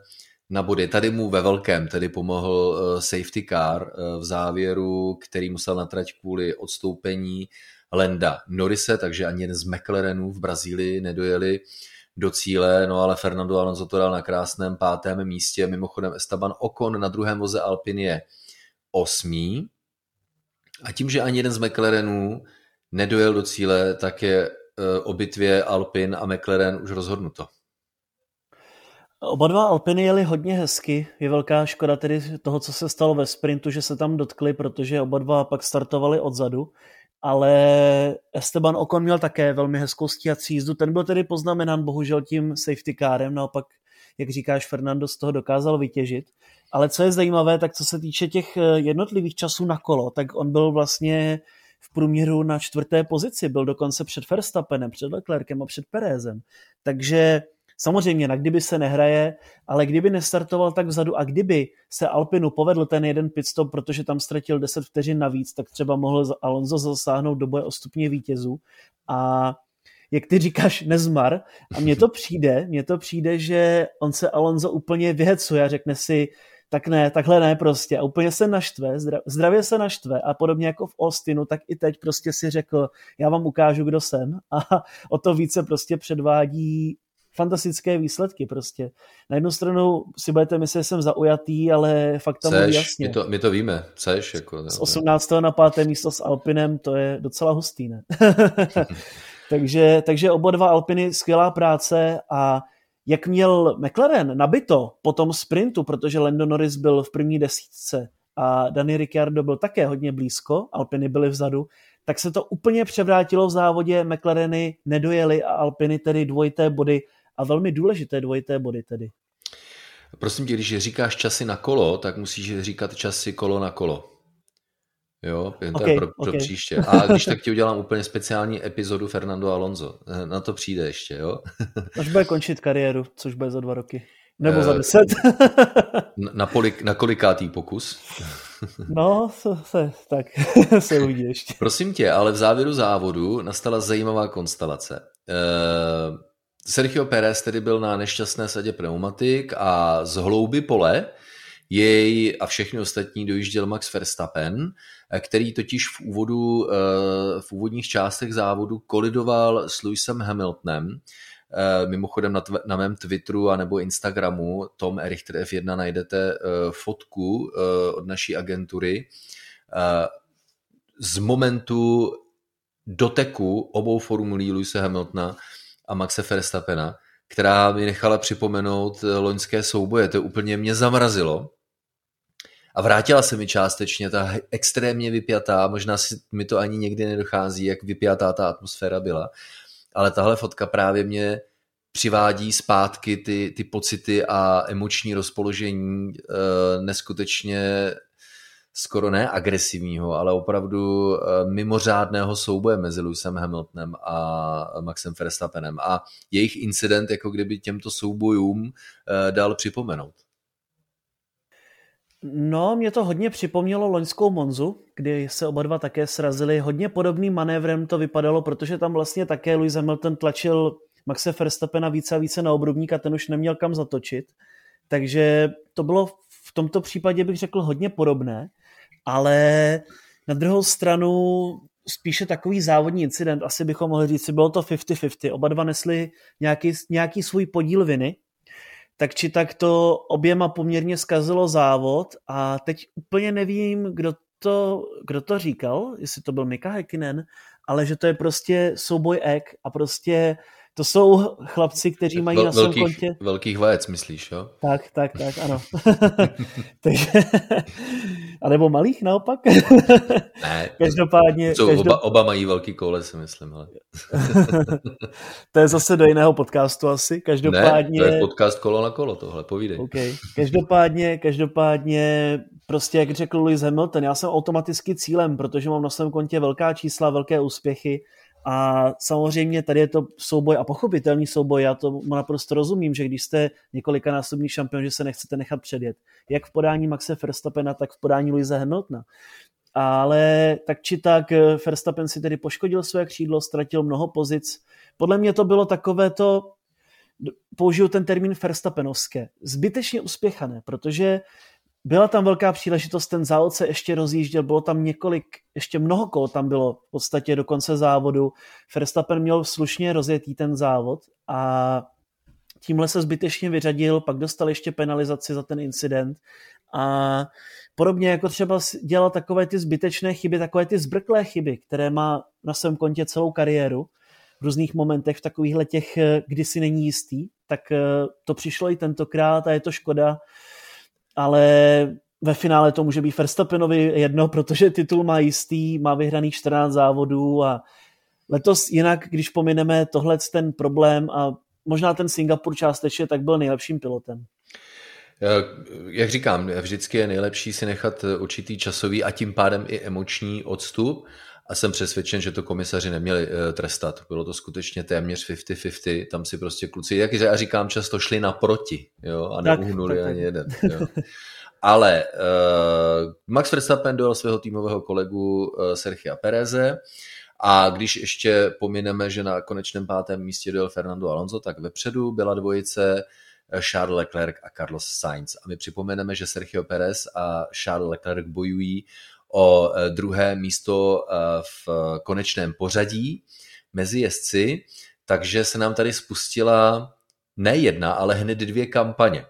na body. Tady mu ve velkém tedy pomohl safety car v závěru, který musel natrať kvůli odstoupení Lenda Norise, takže ani jeden z McLarenů v Brazílii nedojeli do cíle, no ale Fernando Alonso to dal na krásném pátém místě, mimochodem Esteban Ocon na druhém voze Alpin je osmý a tím, že ani jeden z McLarenů nedojel do cíle, tak je eh, o bitvě Alpin a McLaren už rozhodnuto. Oba dva Alpiny jeli hodně hezky. Je velká škoda tedy toho, co se stalo ve sprintu, že se tam dotkli, protože oba dva pak startovali odzadu ale Esteban Ocon měl také velmi hezkou stíhací jízdu. Ten byl tedy poznamenán bohužel tím safety carem, naopak, jak říkáš, Fernando z toho dokázal vytěžit. Ale co je zajímavé, tak co se týče těch eh, jednotlivých časů na kolo, tak on byl vlastně v průměru na čtvrté pozici, byl dokonce před Verstappenem, před Leclerkem a před Perezem. Takže Samozřejmě na kdyby se nehraje, ale kdyby nestartoval tak vzadu a kdyby se Alpinu povedl ten jeden pitstop, protože tam ztratil 10 vteřin navíc, tak třeba mohl Alonso zasáhnout do boje o stupně vítězů a jak ty říkáš, nezmar. A mně to přijde, mně to přijde, že on se Alonso úplně vyhecuje a řekne si, tak ne, takhle ne prostě. A úplně se naštve, zdravě se naštve a podobně jako v Austinu, tak i teď prostě si řekl, já vám ukážu, kdo jsem. A o to více prostě předvádí fantastické výsledky prostě. Na jednu stranu si budete myslet, že jsem zaujatý, ale fakt tam Seš, jasně. My to, my to víme, seš. Jako, Z 18. na 5. místo s Alpinem, to je docela hustý, ne? takže, takže oba dva Alpiny, skvělá práce a jak měl McLaren nabito po tom sprintu, protože Lando Norris byl v první desítce a Dani Ricciardo byl také hodně blízko, Alpiny byly vzadu, tak se to úplně převrátilo v závodě, McLareny nedojeli a Alpiny tedy dvojité body a velmi důležité dvojité body tedy. Prosím tě, když říkáš časy na kolo, tak musíš říkat časy kolo na kolo. Jo, jen to Okay, je pro, pro okay. příště. A když tak ti udělám úplně speciální epizodu Fernando Alonso. Na to přijde ještě, jo? Až bude končit kariéru, což bude za dva roky. Nebo Eh, za deset. Na, polik, na kolikátý pokus? no, se, se, tak se uvidí ještě. Prosím tě, ale v závěru závodu nastala zajímavá konstelace. Uh, Sergio Pérez tedy byl na nešťastné sadě pneumatik a z hlouby pole jej a všechny ostatní dojížděl Max Verstappen, eh, který totiž v úvodu, eh, v úvodních částech závodu kolidoval s Lewisem Hamiltonem. Eh, Mimochodem na, na mém Twitteru a nebo Instagramu Tom Richter F1 najdete fotku od naší agentury z momentu doteku obou formulí Luise Hamiltona a Maxe Verstappena, která mi nechala připomenout loňské souboje. To úplně mě zamrazilo. A vrátila se mi částečně ta extrémně vypjatá, možná si mi to ani někdy nedochází, jak vypjatá ta atmosféra byla, ale tahle fotka právě mě přivádí zpátky ty, ty pocity a emoční rozpoložení e, neskutečně skoro ne agresivního, ale opravdu mimořádného souboje mezi Lewisem Hamiltonem a Maxem Verstappenem. A jejich incident jako kdyby těmto soubojům dal připomenout. No, mě to hodně připomnělo loňskou Monzu, kdy se oba dva také srazili. Hodně podobným manévrem to vypadalo, protože tam vlastně také Lewis Hamilton tlačil Maxe Verstappena více a více na obrubník a ten už neměl kam zatočit. Takže to bylo v tomto případě bych řekl hodně podobné, ale na druhou stranu spíše takový závodní incident, asi bychom mohli říct, bylo to 50-50, oba dva nesli nějaký, nějaký svůj podíl viny, tak či tak to oběma poměrně zkazilo závod. A teď úplně nevím, kdo to, kdo to říkal, jestli to byl Mika Häkkinen, ale že to je prostě souboj ek a prostě to jsou chlapci, kteří mají Vel, na svém velkých, kontě... Velkých vajec, myslíš, jo? Tak, tak, tak, ano. Takže, a nebo malých naopak? Ne. Každopádně... Co, každop... oba, oba mají velký koule, si myslím. Ale. to je zase do jiného podcastu asi. Každopádně... Ne, to je podcast kolo na kolo, tohle, povídej. Okay. Každopádně, každopádně, prostě jak řekl Lewis Hamilton, já jsem automaticky cílem, protože mám na svém kontě velká čísla, velké úspěchy a samozřejmě tady je to souboj a pochopitelný souboj, já to naprosto rozumím, že když jste několikanásobný šampion, že se nechcete nechat předjet. Jak v podání Maxe Verstappena, tak v podání Luise Hamiltona. Ale tak či tak Verstappen si tedy poškodil své křídlo, ztratil mnoho pozic. Podle mě to bylo takové to, použiju ten termín Verstappenovské, zbytečně uspěchané, protože byla tam velká příležitost, ten závod se ještě rozjížděl, bylo tam několik, ještě mnoho kol tam bylo v podstatě do konce závodu. Verstappen měl slušně rozjetý ten závod a tímhle se zbytečně vyřadil, pak dostal ještě penalizaci za ten incident a podobně jako třeba dělat takové ty zbytečné chyby, takové ty zbrklé chyby, které má na svém kontě celou kariéru v různých momentech, v takovýchhle těch, kdy si není jistý, tak to přišlo i tentokrát a je to škoda, ale ve finále to může být Verstappenovi jedno, protože titul má jistý, má vyhraný 14 závodů a letos jinak, když pomineme tohle ten problém a možná ten Singapur částečně, tak byl nejlepším pilotem. Jak říkám, vždycky je nejlepší si nechat určitý časový a tím pádem i emoční odstup a jsem přesvědčen, že to komisaři neměli trestat. Bylo to skutečně téměř 50-50, tam si prostě kluci, jak já říkám, často šli naproti jo, a neuhnuli tak, tak, ani jeden. Jo. Ale uh, Max Verstappen dojel svého týmového kolegu uh, Sergio Pereze a když ještě pomineme, že na konečném pátém místě dojel Fernando Alonso, tak vepředu byla dvojice Charles Leclerc a Carlos Sainz. A my připomeneme, že Sergio Perez a Charles Leclerc bojují o druhé místo v konečném pořadí mezi jezdci, takže se nám tady spustila ne jedna, ale hned dvě kampaně.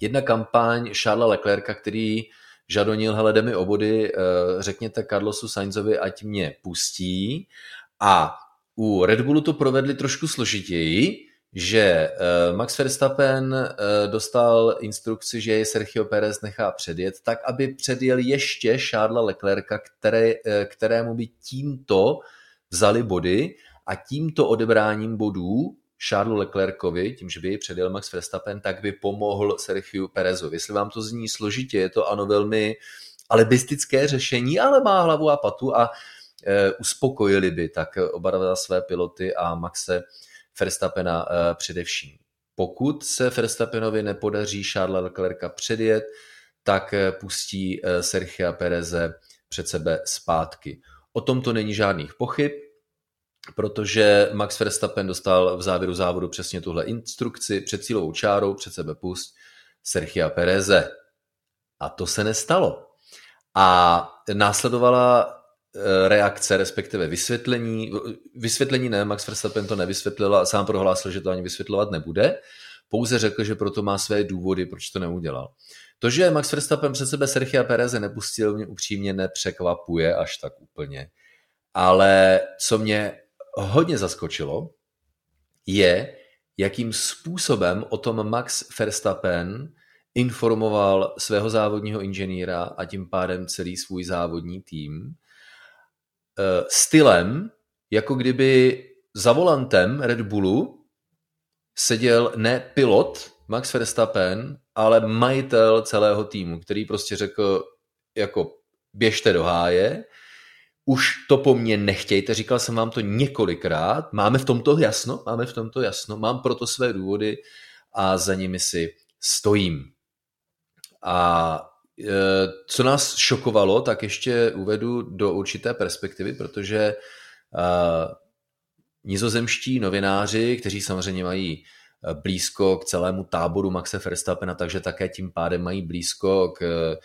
Jedna kampaň Charlesa Leclerca, který žadonil, hele, jde mi o body, řekněte Carlosu Sainzovi, ať mě pustí. A u Red Bullu to provedli trošku složitěji, že Max Verstappen dostal instrukci, že je Sergio Perez nechá předjet, tak aby předjel ještě Charlesa Leclerca, které, kterému by tímto vzali body a tímto odebráním bodů Charlesu Leclercovi, tím, že by jej předjel Max Verstappen, tak by pomohl Sergio Perezovi. Jestli vám to zní složitě, je to ano velmi alibistické řešení, ale má hlavu a patu a e, uspokojili by tak oba dva své piloty a Maxe Verstappena e, především. Pokud se Verstappenovi nepodaří Charlesa Leclerca předjet, tak e, pustí e, Sergio Pereze před sebe zpátky. O tom to není žádných pochyb, protože Max Verstappen dostal v závěru závodu přesně tuhle instrukci před cílovou čárou před sebe pust Sergio Pereze. A to se nestalo. A následovala eh, reakce, respektive vysvětlení. Vysvětlení ne, Max Verstappen to nevysvětlil a sám prohlásil, že to ani vysvětlovat nebude. Pouze řekl, že proto má své důvody, proč to neudělal. To, že Max Verstappen před sebe Sergio Pereze nepustil, mě upřímně nepřekvapuje až tak úplně. Ale co mě hodně zaskočilo, je, jakým způsobem o tom Max Verstappen informoval svého závodního inženýra a tím pádem celý svůj závodní tým eh, stylem, jako kdyby za volantem Red Bullu seděl ne pilot Max Verstappen, ale majitel celého týmu, který prostě řekl jako běžte do háje, už to po mně nechtějte, říkal jsem vám to několikrát, máme v tomto jasno, máme v tomto jasno, mám proto své důvody a za nimi si stojím. A co nás šokovalo, tak ještě uvedu do určité perspektivy, protože e, nizozemští novináři, kteří samozřejmě mají e, blízko k celému táboru Maxe Verstappena, takže také tím pádem mají blízko k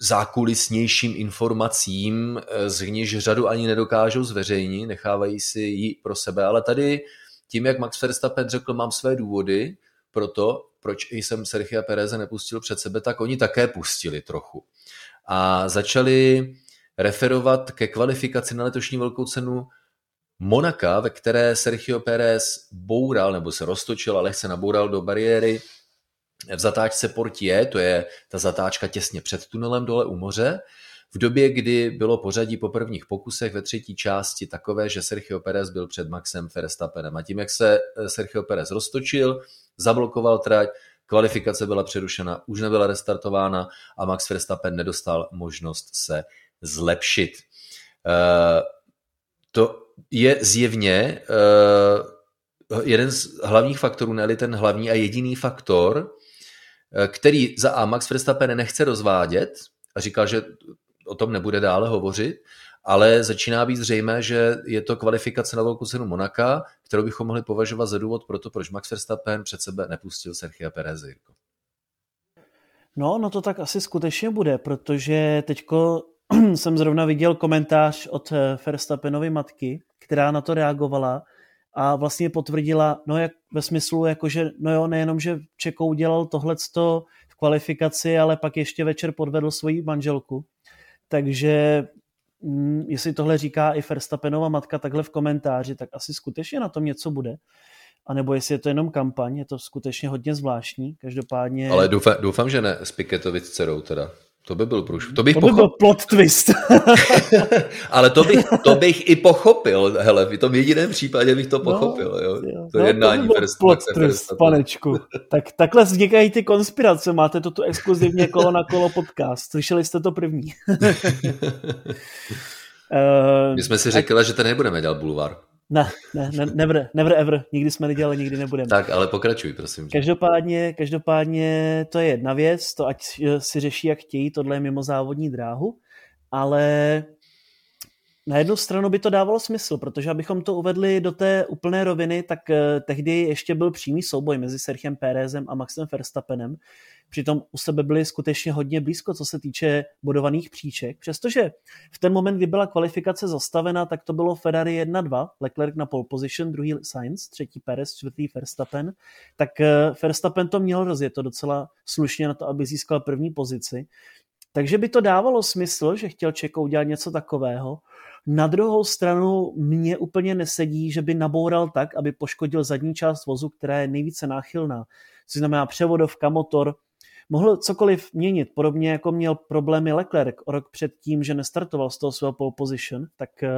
zákulisnějším informacím, z níž řadu ani nedokážou zveřejnit, nechávají si ji pro sebe, ale tady tím, jak Max Verstappen řekl, mám své důvody pro to, proč jsem Sergio Pereze nepustil před sebe, tak oni také pustili trochu. A začali referovat ke kvalifikaci na letošní velkou cenu Monaka, ve které Sergio Pérez boural, nebo se roztočil a lehce naboural do bariéry v zatáčce Portie, to je ta zatáčka těsně před tunelem dole u moře, v době, kdy bylo pořadí po prvních pokusech ve třetí části takové, že Sergio Perez byl před Maxem Verstappenem. A tím, jak se Sergio Perez roztočil, zablokoval trať, kvalifikace byla přerušena, už nebyla restartována a Max Verstappen nedostal možnost se zlepšit. Eh, to je zjevně eh, jeden z hlavních faktorů, ne ten hlavní a jediný faktor, eh, který za A Max Verstappen nechce rozvádět a říkal, že o tom nebude dále hovořit, ale začíná být zřejmé, že je to kvalifikace na velkou cenu Monaka, kterou bychom mohli považovat za důvod pro to, proč Max Verstappen před sebe nepustil Sergio Perez. No, no to tak asi skutečně bude, protože teďko jsem zrovna viděl komentář od eh, Verstappenovy matky, která na to reagovala a vlastně potvrdila, no jak ve smyslu, jako že, no jo, nejenom, že Čekou udělal tohleto v kvalifikaci, ale pak ještě večer podvedl svoji manželku. Takže mm, jestli tohle říká i Verstappenova matka takhle v komentáři, tak asi skutečně na tom něco bude. A nebo jestli je to jenom kampaň, je to skutečně hodně zvláštní. Každopádně... Ale doufám, doufám že ne s Piketovic dcerou teda. To by byl průš. To bych to by byl plot twist. Ale to bych, to bych i pochopil, hele, v tom jediném případě bych to no, pochopil, no, jo. jo. To no, jednání to by byl plot twist, panečku. Tak, takhle vznikají ty konspirace, máte to tu exkluzivně kolo na kolo podcast. Slyšeli jste to první. My jsme si řekli, že to nebudeme dělat bulvár. Ne, ne, ne, never, never ever. Nikdy jsme nedělali, nikdy nebudeme. Tak, ale pokračuj, prosím. Každopádně, každopádně to je jedna věc, to ať si řeší, jak chtějí, tohle je mimo závodní dráhu, ale na jednu stranu by to dávalo smysl, protože abychom to uvedli do té úplné roviny, tak eh, tehdy ještě byl přímý souboj mezi Sergiem Pérezem a Maxem Verstappenem. Přitom u sebe byli skutečně hodně blízko, co se týče bodovaných příček. Přestože v ten moment, kdy byla kvalifikace zastavena, tak to bylo Ferrari 1-2, Leclerc na pole position, druhý Sainz, třetí Perez, čtvrtý Verstappen. Tak eh, Verstappen to měl rozjet to docela slušně na to, aby získal první pozici. Takže by to dávalo smysl, že chtěl Čeko udělat něco takového. Na druhou stranu mě úplně nesedí, že by naboural tak, aby poškodil zadní část vozu, která je nejvíce náchylná. Což znamená převodovka, motor, mohl cokoliv měnit, podobně jako měl problémy Leclerc o rok před tím, že nestartoval z toho svého pole position, tak uh,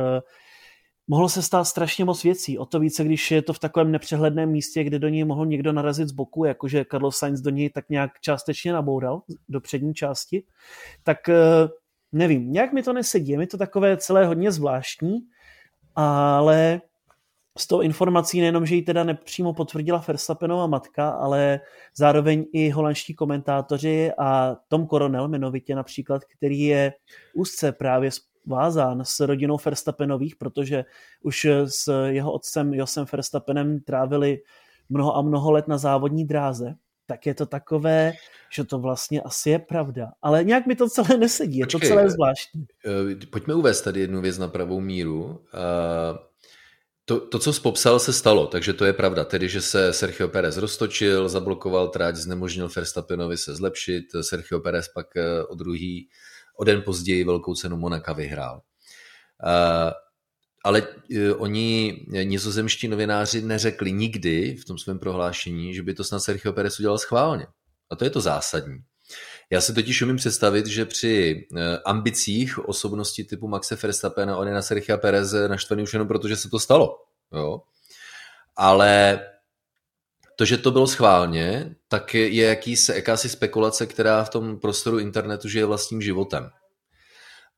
mohlo se stát strašně moc věcí. O to více, když je to v takovém nepřehledném místě, kde do něj mohl někdo narazit z boku, jakože Carlos Sainz do něj tak nějak částečně naboural do přední části, tak eh, nevím, nějak mi to nesedí. Je mi to takové celé hodně zvláštní, ale z toho informací nejenom, že ji teda nepřímo potvrdila Verstappenova matka, ale zároveň i holandští komentátoři a Tom Coronel jmenovitě například, který je úzce právě vázán s rodinou Verstappenových, protože už s jeho otcem Josem Verstappenem trávili mnoho a mnoho let na závodní dráze, tak je to takové, že to vlastně asi je pravda. Ale nějak mi to celé nesedí, je Počkej, to celé zvláštní. Eh, pojďme uvést tady jednu věc na pravou míru. Eh, to, to, co jsi popsal, se stalo, takže to je pravda. Tedy, že se Sergio Perez roztočil, zablokoval trať, znemožnil Verstappenovi se zlepšit. Sergio Perez pak eh, o druhý, o den později velkou cenu Monaka vyhrál. Ale oni, nizozemští novináři, neřekli nikdy v tom svém prohlášení, že by to snad Sergio Perez udělal schválně. A to je to zásadní. Já si totiž umím představit, že při eh, ambicích osobnosti typu Maxe Verstappena on je Sergio Perez naštvaný už jenom proto, že se to stalo. Jo? Ale to, že to bylo schválně, tak je jakýsi, jakási spekulace, která v tom prostoru internetu žije vlastním životem.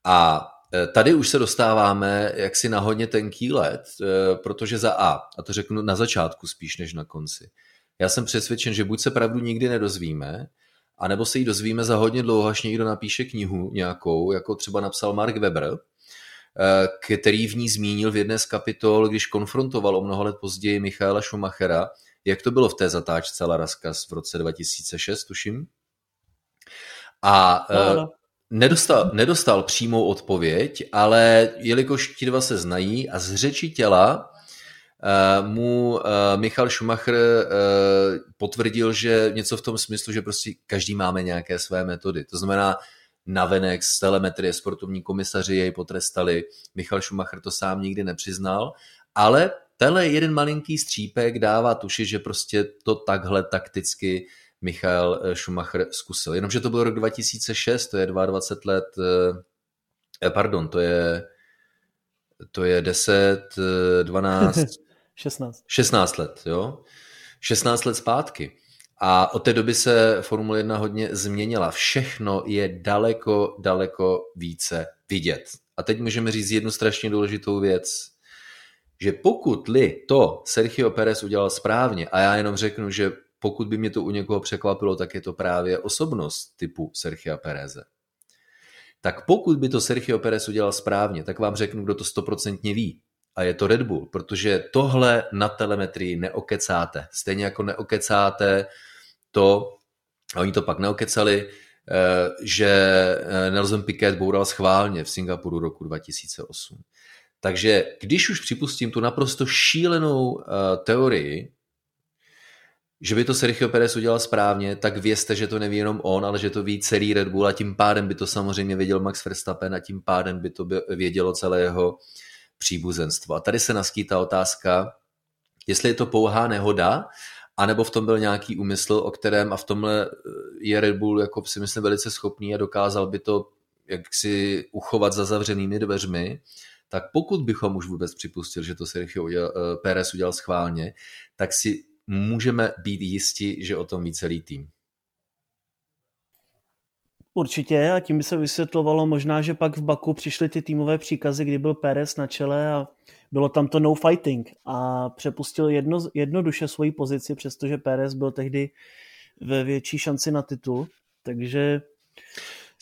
A eh, tady už se dostáváme jaksi na hodně tenký let, eh, protože za A, a to řeknu na začátku spíš než na konci, já jsem přesvědčen, že buď se pravdu nikdy nedozvíme, anebo se ji dozvíme za hodně dlouho, až někdo napíše knihu nějakou, jako třeba napsal Mark Weber, eh, který v ní zmínil v jedné z kapitol, když konfrontoval o mnoho let později Michaela Schumachera, jak to bylo v té zatáčce La Raskas v roce 2006, tuším. A no, no. Nedostal, nedostal přímou odpověď, ale jelikož ti dva se znají a z řeči těla Eh, mu eh, Michal Schumacher eh, potvrdil, že něco v tom smyslu, že prostě každý máme nějaké své metody. To znamená, navenek z telemetrie sportovní komisaři jej potrestali. Michal Schumacher to sám nikdy nepřiznal, ale tenhle jeden malinký střípek dává tušit, že prostě to takhle takticky Michal Schumacher zkusil. Jenomže to byl rok 2006, to je 22 let, pardon, to je to je 10, 12, 16. 16 let, jo. 16 let zpátky. A od té doby se Formule 1 hodně změnila. Všechno je daleko, daleko více vidět. A teď můžeme říct jednu strašně důležitou věc, že pokud-li to Sergio Perez udělal správně, a já jenom řeknu, že pokud by mě to u někoho překvapilo, tak je to právě osobnost typu Sergio Pereze. Tak pokud by to Sergio Perez udělal správně, tak vám řeknu, kdo to stoprocentně ví a je to Red Bull, protože tohle na telemetrii neokecáte. Stejně jako neokecáte to, a oni to pak neokecali, eh, že eh, Nelson Piquet boural schválně v Singapuru roku 2008. Takže když už připustím tu naprosto šílenou eh, teorii, že by to Sergio Perez udělal správně, tak vězte, že to neví jenom on, ale že to ví celý Red Bull a tím pádem by to samozřejmě věděl Max Verstappen a tím pádem by to vědělo celé jeho příbuzenstvo. A tady se naskýtá otázka, jestli je to pouhá nehoda, anebo v tom byl nějaký úmysl, o kterém a v tomhle je Red Bull jako si myslím velice schopný a dokázal by to jak si uchovat za zavřenými dveřmi, tak pokud bychom už vůbec připustili, že to Sergio udělal, eh, Pérez udělal schválně, tak si můžeme být jisti, že o tom ví celý tým. Určitě a tím by se vysvětlovalo možná, že pak v Baku přišly ty týmové příkazy, kdy byl Pérez na čele a bylo tam to no fighting. A přepustil jedno, jednoduše svoji pozici, přestože Pérez byl tehdy ve větší šanci na titul, takže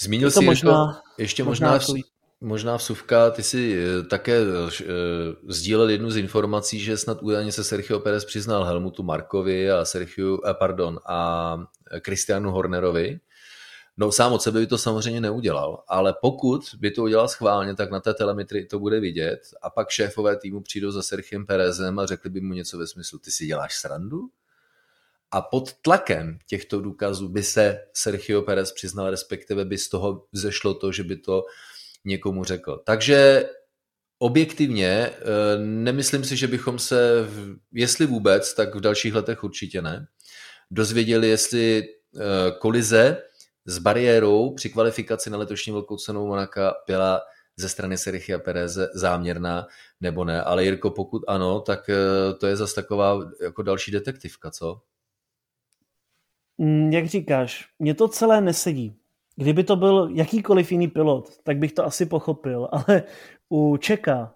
Zmínil jsi možná, jako, ještě možná, možná, v, možná vsuvka, ty si eh, také uh, sdílel jednu z informací, že snad údajně se Sergio Pérez přiznal Helmutu Markovi a Sergio, eh, pardon, a Christianu Hornerovi, No sám od sebe by to samozřejmě neudělal, ale pokud by to udělal schválně, tak na té telemetrii to bude vidět a pak šéfové týmu přijdou za Sergiem Perezem a řekli by mu něco ve smyslu, ty si děláš srandu? A pod tlakem těchto důkazů by se Sergio Perez přiznal, respektive by z toho zešlo to, že by to někomu řekl. Takže objektivně eh, nemyslím si, že bychom se, jestli vůbec, tak v dalších letech určitě ne, dozvěděli, jestli eh, kolize s bariérou při kvalifikaci na letošní velkou cenu Monaka byla ze strany Serchia Pereze záměrná nebo ne. Ale Jirko, pokud ano, tak to je zase taková jako další detektivka, co? Mm, jak říkáš, mě to celé nesedí. Kdyby to byl jakýkoliv jiný pilot, tak bych to asi pochopil, ale u Čeka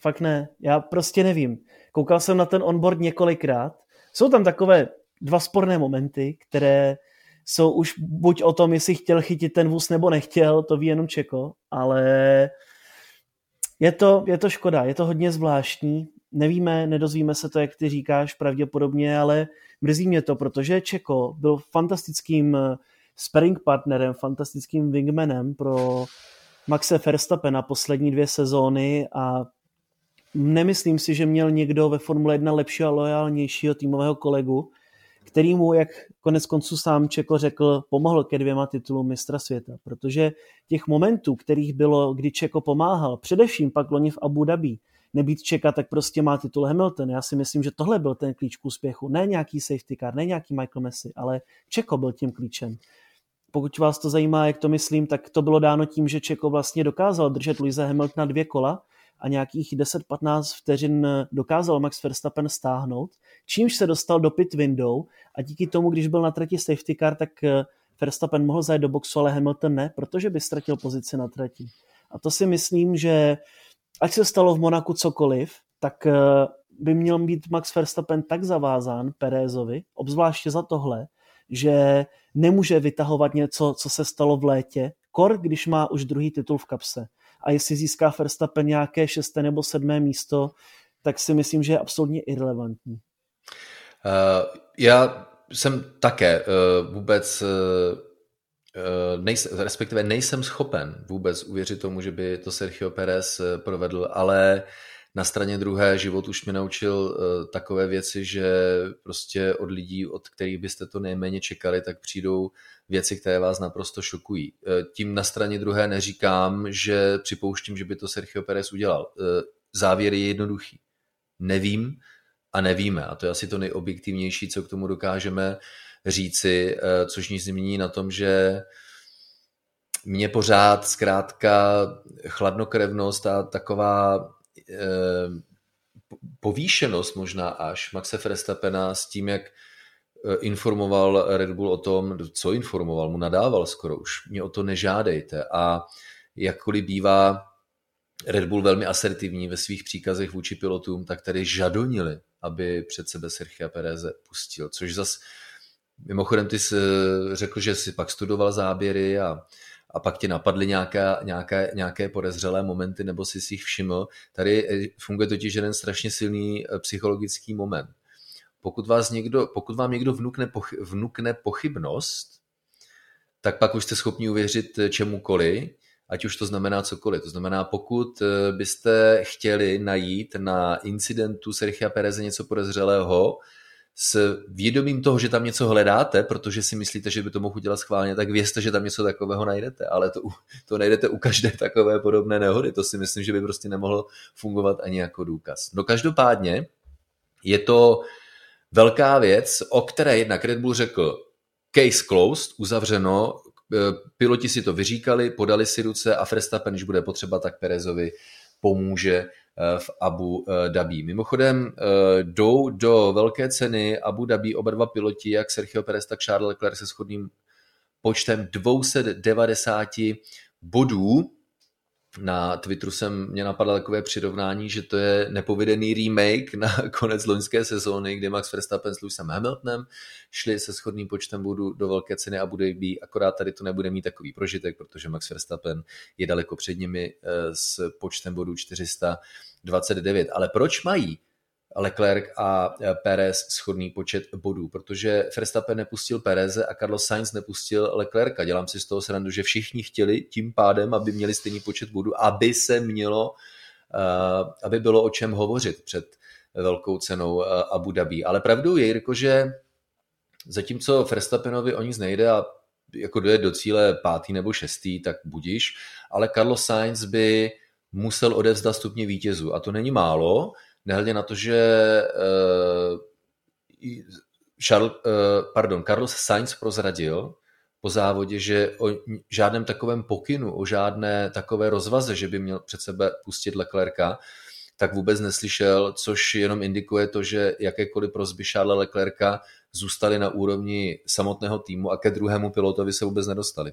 fakt ne. Já prostě nevím. Koukal jsem na ten onboard několikrát. Jsou tam takové dva sporné momenty, které jsou už buď o tom, jestli chtěl chytit ten vůz nebo nechtěl, to ví jenom Čeko, ale je to, je to škoda, je to hodně zvláštní. Nevíme, nedozvíme se to, jak ty říkáš, pravděpodobně, ale mrzí mě to, protože Čeko byl fantastickým sparring partnerem, fantastickým wingmanem pro Maxe Verstappena poslední dvě sezóny a nemyslím si, že měl někdo ve Formule 1 lepšího a lojálnějšího týmového kolegu, který mu, jak konec konců sám Čeko řekl, pomohl ke dvěma titulům mistra světa, protože těch momentů, kterých bylo, kdy Čeko pomáhal, především pak loni v Abu Dhabi, nebýt Čeka, tak prostě má titul Hamilton. Já si myslím, že tohle byl ten klíč k úspěchu. Ne nějaký safety car, ne nějaký Michael Messi, ale Čeko byl tím klíčem. Pokud vás to zajímá, jak to myslím, tak to bylo dáno tím, že Čeko vlastně dokázal držet Luise Hamiltona dvě kola a nějakých 10-15 vteřin dokázal Max Verstappen stáhnout, čímž se dostal do pit window a díky tomu, když byl na trati safety car, tak eh, Verstappen mohl zajet do boxu, ale Hamilton ne, protože by ztratil pozici na trati. A to si myslím, že ať se stalo v Monaku cokoliv, tak eh, by měl být Max Verstappen tak zavázán Perézovi, obzvláště za tohle, že nemůže vytahovat něco, co se stalo v létě, kor, když má už druhý titul v kapse. A jestli získá Verstappen nějaké šesté nebo sedmé místo, tak si myslím, že je absolutně irrelevantní. Uh, já jsem také uh, vůbec uh, nejsem, respektive nejsem schopen vůbec uvěřit tomu, že by to Sergio Perez provedl, ale uh, na straně druhé život už mě naučil uh, takové věci, že prostě od lidí, od kterých byste to nejméně čekali, tak přijdou věci, které vás naprosto šokují. Uh, tím na straně druhé neříkám, že připouštím, že by to Sergio Perez udělal. Uh, závěr je jednoduchý. Nevím a nevíme. A to je asi to nejobjektivnější, co k tomu dokážeme říci, což nic nemění na tom, že mě pořád zkrátka chladnokrevnost a taková Eh, povýšenost možná až Maxe Verstappena s tím, jak eh, informoval Red Bull o tom, co informoval, mu nadával skoro už, mě o to nežádejte. A jakkoliv bývá Red Bull velmi asertivní ve svých příkazech vůči pilotům, tak tady žadonili, aby před sebe Sergio Pereze pustil, což zas mimochodem ty jsi řekl, že si pak studoval záběry a a pak ti napadly nějaké, nějaké, nějaké podezřelé momenty nebo si si jich všiml. Tady eh, funguje totiž jeden strašně silný eh, psychologický moment. Pokud, vás někdo, pokud vám někdo vnukne, pochy, vnukne pochybnost, tak pak už jste schopni uvěřit eh, čemukoliv, ať už to znamená cokoliv. To znamená, pokud byste chtěli najít na incidentu Sergio Pereze něco podezřelého, s vědomím toho, že tam něco hledáte, protože si myslíte, že by to mohl udělat schválně, tak vězte, že tam něco takového najdete, ale to, to najdete u každé takové podobné nehody. To si myslím, že by prostě nemohlo fungovat ani jako důkaz. No každopádně je to velká věc, o které jednak Red Bull řekl case closed, uzavřeno, eh, piloti si to vyříkali, podali si ruce a Verstappen, když bude potřeba, tak Perezovi pomůže v Abu eh, Dhabi. Mimochodem eh, jdou do velké ceny Abu Dhabi oba dva piloti, jak Sergio Perez, tak Charles Leclerc se shodným počtem 290 bodů na Twitteru jsem mě napadlo takové přirovnání, že to je nepovedený remake na konec loňské sezóny, kde Max Verstappen s Lewisem Hamiltonem šli se shodným počtem bodů do velké ceny a bude být, akorát tady to nebude mít takový prožitek, protože Max Verstappen je daleko před nimi eh, s počtem bodů 429. Ale proč mají Leclerc a e, Perez schodný počet bodů, protože Verstappen nepustil Pereze a Carlos Sainz nepustil Leclerca. Dělám si z toho srandu, že všichni chtěli tím pádem, aby měli stejný počet bodů, aby se mělo, e, aby bylo o čem hovořit před velkou cenou e, Abu Dhabi. Ale pravdou je, Jirko, že zatímco Verstappenovi o nic nejde a jako dojet do cíle pátý nebo šestý, tak budíš, ale Carlos Sainz by musel odevzdat stupně vítězů a to není málo, nehledě na to, že uh, Charles, uh, pardon, Carlos Sainz prozradil po závodě, že o žádném takovém pokynu, o žádné takové rozvaze, že by měl před sebe pustit Leclerca, tak vůbec neslyšel, což jenom indikuje to, že jakékoliv prozby Charlesa Leclerca zůstaly na úrovni samotného týmu a ke druhému pilotovi se vůbec nedostali.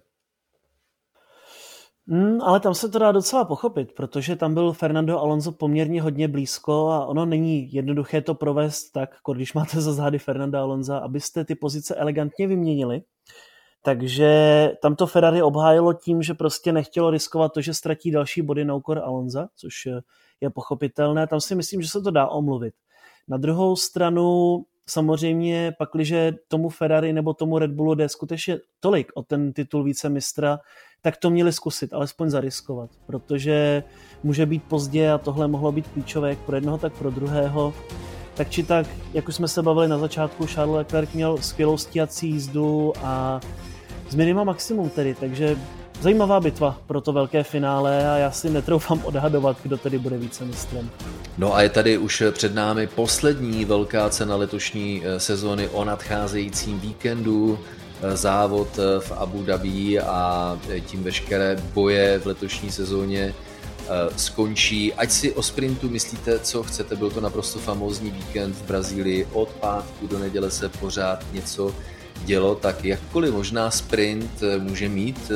Mm, ale tam se to dá docela pochopit, protože tam byl Fernando Alonso poměrně hodně blízko a ono není jednoduché to provést tak, jako když máte za zády Fernanda Alonso, abyste ty pozice elegantně vyměnili. Takže tam to Ferrari obhájilo tím, že prostě nechtělo riskovat to, že ztratí další body na úkor Alonza, což je pochopitelné. Tam si myslím, že se to dá omluvit. Na druhou stranu samozřejmě pakliže tomu Ferrari nebo tomu Red Bullu jde skutečně tolik o ten titul více mistra, tak to měli zkusit, alespoň zariskovat, protože může být pozdě a tohle mohlo být klíčové jak pro jednoho, tak pro druhého. Tak či tak, jak už jsme se bavili na začátku, Charles Leclerc měl skvělou stíhací jízdu a z minima maximum tedy, takže zajímavá bitva pro to velké finále a já si netroufám odhadovat, kdo tedy bude více mistrem. No a je tady už před námi poslední velká cena letošní eh, sezóny o nadcházejícím víkendu závod eh, v Abu Dhabi a tím veškeré boje v letošní sezóně skončí. Ať si o sprintu myslíte, co chcete, byl to naprosto famózní víkend v Brazílii. Od pátku do neděle se pořád něco dělo, tak jakkoliv možná sprint může mít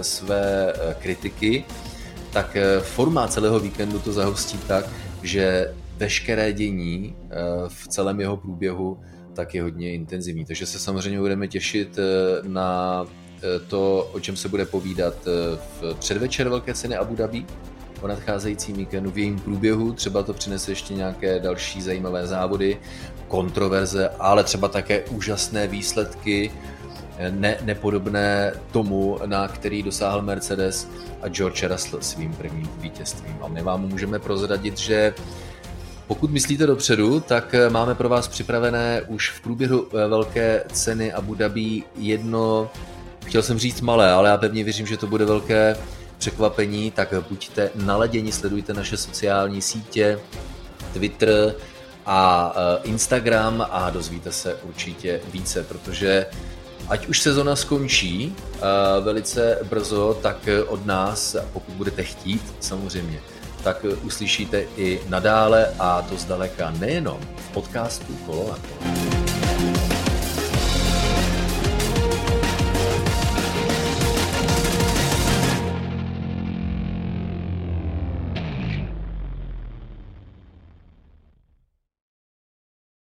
své kritiky, tak forma celého víkendu to zahostí tak, že veškeré dění eh, v celém jeho průběhu tak je hodně intenzivní. Takže se samozřejmě budeme těšit eh, na eh, to, o čem se bude povídat v předvečer Velké ceny Abu Dhabi, o nadcházejícím víkendu, v jejím průběhu, třeba to přinese ještě nějaké další zajímavé závody, kontroverze, ale třeba také úžasné výsledky, ne, nepodobné tomu, na který dosáhl Mercedes a George Russell svým prvním vítězstvím. A my vám můžeme prozradit, že pokud myslíte dopředu, tak máme pro vás připravené už v průběhu eh, velké ceny Abu Dhabi jedno, chtěl jsem říct malé, ale já pevně věřím, že to bude velké překvapení, tak buďte naladěni, sledujte naše sociální sítě, Twitter a eh, Instagram a dozvíte se určitě více, protože ať už sezona skončí velice brzo, tak od nás, pokud budete chtít, samozřejmě, tak uslyšíte i nadále a to zdaleka nejenom v podcastu Kolo na kolo.